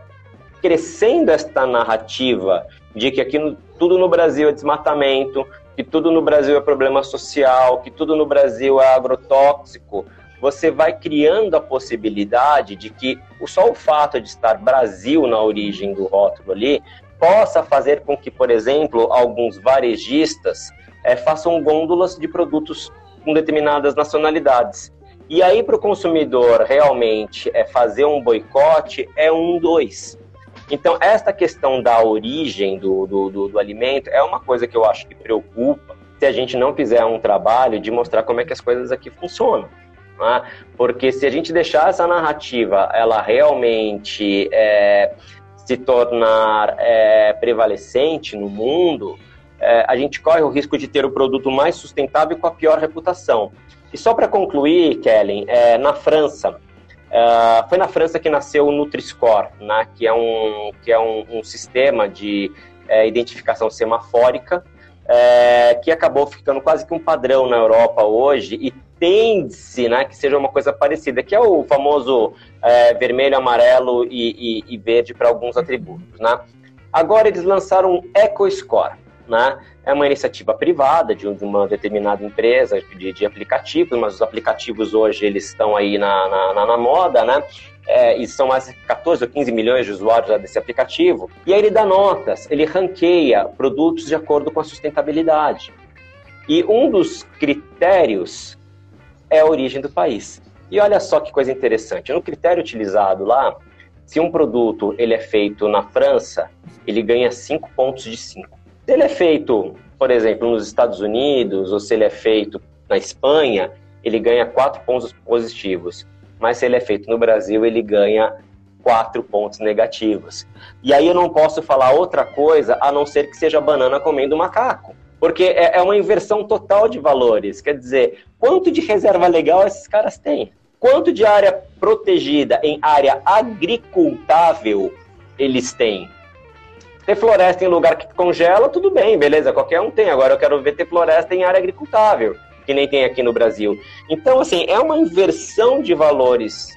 Speaker 2: crescendo esta narrativa de que aqui no, tudo no Brasil é desmatamento, que tudo no Brasil é problema social, que tudo no Brasil é agrotóxico, você vai criando a possibilidade de que só o fato de estar Brasil na origem do rótulo ali possa fazer com que, por exemplo, alguns varejistas é, façam gôndolas de produtos com determinadas nacionalidades. E aí, para o consumidor realmente é, fazer um boicote, é um, dois. Então, esta questão da origem do, do, do, do alimento é uma coisa que eu acho que preocupa se a gente não fizer um trabalho de mostrar como é que as coisas aqui funcionam. Né? Porque se a gente deixar essa narrativa, ela realmente é, se tornar é, prevalecente no mundo, é, a gente corre o risco de ter o produto mais sustentável com a pior reputação. E só para concluir, Kellen, é, na França, Uh, foi na França que nasceu o Nutri-Score, né, que é um, que é um, um sistema de é, identificação semafórica é, que acabou ficando quase que um padrão na Europa hoje e tende-se né, que seja uma coisa parecida, que é o famoso é, vermelho, amarelo e, e, e verde para alguns atributos. Né? Agora eles lançaram um EcoScore, né? É uma iniciativa privada de, uma determinada empresa de, de, aplicativos, mas os aplicativos hoje eles estão aí na, na, na, moda, né? É, e são mais de 14 ou 15 milhões de usuários desse aplicativo. E aí ele dá notas, ele ranqueia produtos de acordo com a sustentabilidade. E um dos critérios é a origem do país. E olha só que coisa interessante, no critério utilizado lá, se um produto ele é feito na França, ele ganha 5 pontos de 5. Se ele é feito, por exemplo, nos Estados Unidos, ou se ele é feito na Espanha, ele ganha quatro pontos positivos. mas se ele é feito no Brasil, ele ganha quatro pontos negativos. E aí eu não posso falar outra coisa a não ser que seja banana comendo macaco. Porque é, é uma inversão total de valores. Quer dizer, quanto de reserva legal esses caras têm? Quanto de área protegida em área agricultável eles têm? Ter floresta em lugar que congela, tudo bem, beleza, qualquer um tem. Agora eu quero ver ter floresta em área agricultável, que nem tem aqui no Brasil. Então, assim, é uma inversão de valores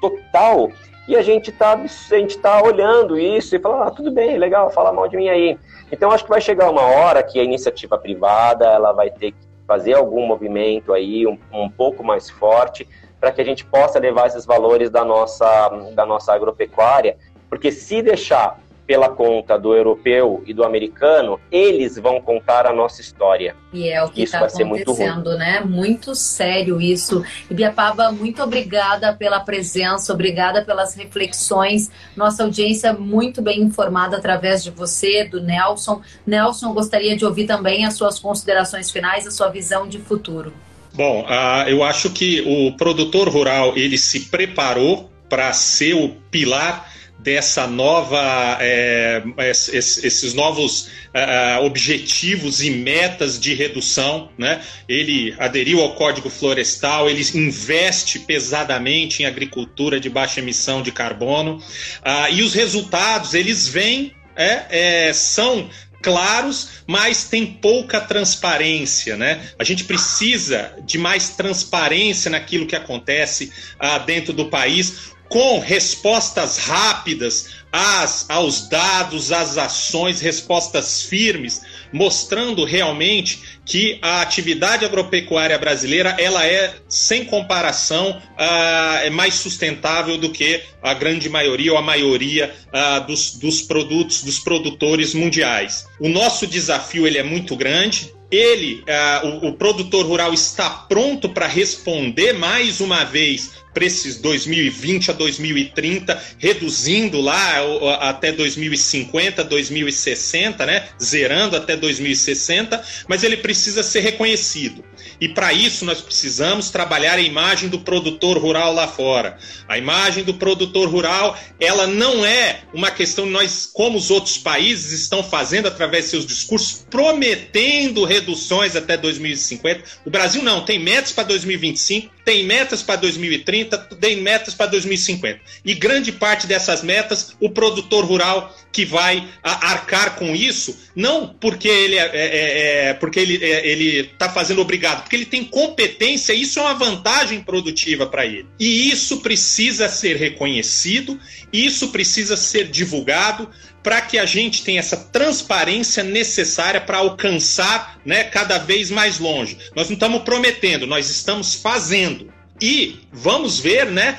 Speaker 2: total e a gente está a gente tá olhando isso e fala, ah, tudo bem, legal, fala mal de mim aí. Então acho que vai chegar uma hora que a iniciativa privada ela vai ter que fazer algum movimento aí um, um pouco mais forte para que a gente possa levar esses valores da nossa, da nossa agropecuária, porque se deixar pela conta do europeu e do americano, eles vão contar a nossa história.
Speaker 1: E é o que está acontecendo, muito né? Muito sério isso. Ibiapaba, muito obrigada pela presença, obrigada pelas reflexões. Nossa audiência muito bem informada através de você, do Nelson. Nelson, gostaria de ouvir também as suas considerações finais, a sua visão de futuro.
Speaker 3: Bom, uh, eu acho que o produtor rural ele se preparou para ser o pilar dessa nova, é, esses novos uh, objetivos e metas de redução, né? Ele aderiu ao Código Florestal, ele investe pesadamente em agricultura de baixa emissão de carbono uh, e os resultados eles vêm é, é, são claros, mas tem pouca transparência, né? A gente precisa de mais transparência naquilo que acontece uh, dentro do país com respostas rápidas às, aos dados, às ações, respostas firmes, mostrando realmente que a atividade agropecuária brasileira ela é, sem comparação, uh, é mais sustentável do que a grande maioria ou a maioria uh, dos, dos produtos, dos produtores mundiais. O nosso desafio ele é muito grande, ele, uh, o, o, produtor rural está pronto para responder mais uma vez para esses 2020 a 2030, reduzindo lá até 2050, 2060, né? Zerando até 2060, mas ele precisa ser reconhecido. E para isso nós precisamos trabalhar a imagem do produtor rural lá fora. A imagem do produtor rural, ela não é uma questão nós, como os outros países estão fazendo através de seus discursos, prometendo reduções até 2050. O Brasil não, tem metas para 2025, tem metas para 2030, tem metas para 2050. E grande parte dessas metas, o produtor rural que vai arcar com isso, não porque ele é, é, é porque ele é, ele está fazendo obrigado, porque ele tem competência. Isso é uma vantagem produtiva para ele. E isso precisa ser reconhecido, isso precisa ser divulgado para que a gente tenha essa transparência necessária para alcançar né, cada vez mais longe. Nós não estamos prometendo, nós estamos fazendo. E vamos ver, né,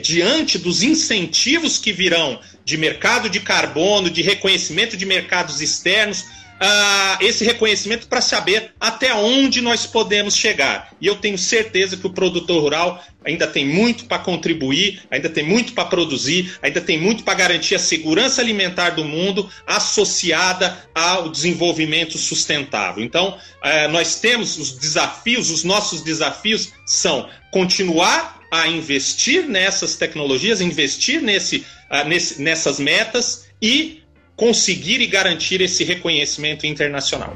Speaker 3: diante dos incentivos que virão de mercado de carbono, de reconhecimento de mercados externos, uh, esse reconhecimento para saber até onde nós podemos chegar. E eu tenho certeza que o produtor rural ainda tem muito para contribuir, ainda tem muito para produzir, ainda tem muito para garantir a segurança alimentar do mundo associada ao desenvolvimento sustentável. Então, uh, nós temos os desafios, os nossos desafios são continuar a investir nessas tecnologias, investir nesse, uh, nesse, nessas metas e conseguir e garantir esse reconhecimento internacional.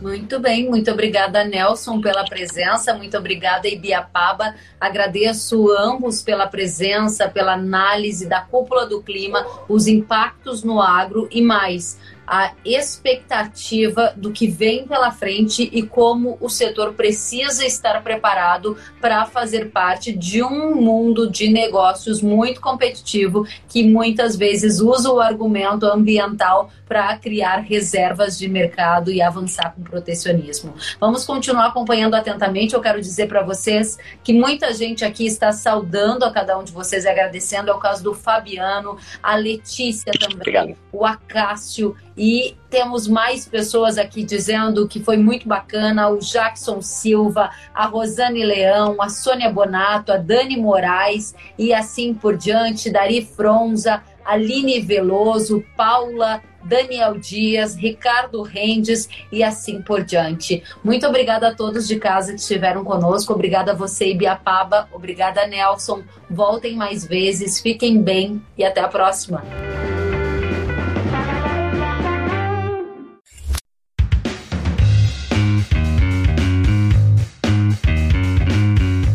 Speaker 1: Muito bem, muito obrigada, Nelson, pela presença, muito obrigada, Ibiapaba. Agradeço ambos pela presença, pela análise da cúpula do clima, os impactos no agro e mais a expectativa do que vem pela frente e como o setor precisa estar preparado para fazer parte de um mundo de negócios muito competitivo que muitas vezes usa o argumento ambiental para criar reservas de mercado e avançar com protecionismo. Vamos continuar acompanhando atentamente. Eu quero dizer para vocês que muita gente aqui está saudando a cada um de vocês e agradecendo. É o caso do Fabiano, a Letícia também, Obrigado. o Acácio e temos mais pessoas aqui dizendo que foi muito bacana: o Jackson Silva, a Rosane Leão, a Sônia Bonato, a Dani Moraes e assim por diante, Dari Fronza, Aline Veloso, Paula Daniel Dias, Ricardo Rendes e assim por diante. Muito obrigada a todos de casa que estiveram conosco. Obrigada a você, Ibiapaba. Obrigada, Nelson. Voltem mais vezes, fiquem bem e até a próxima.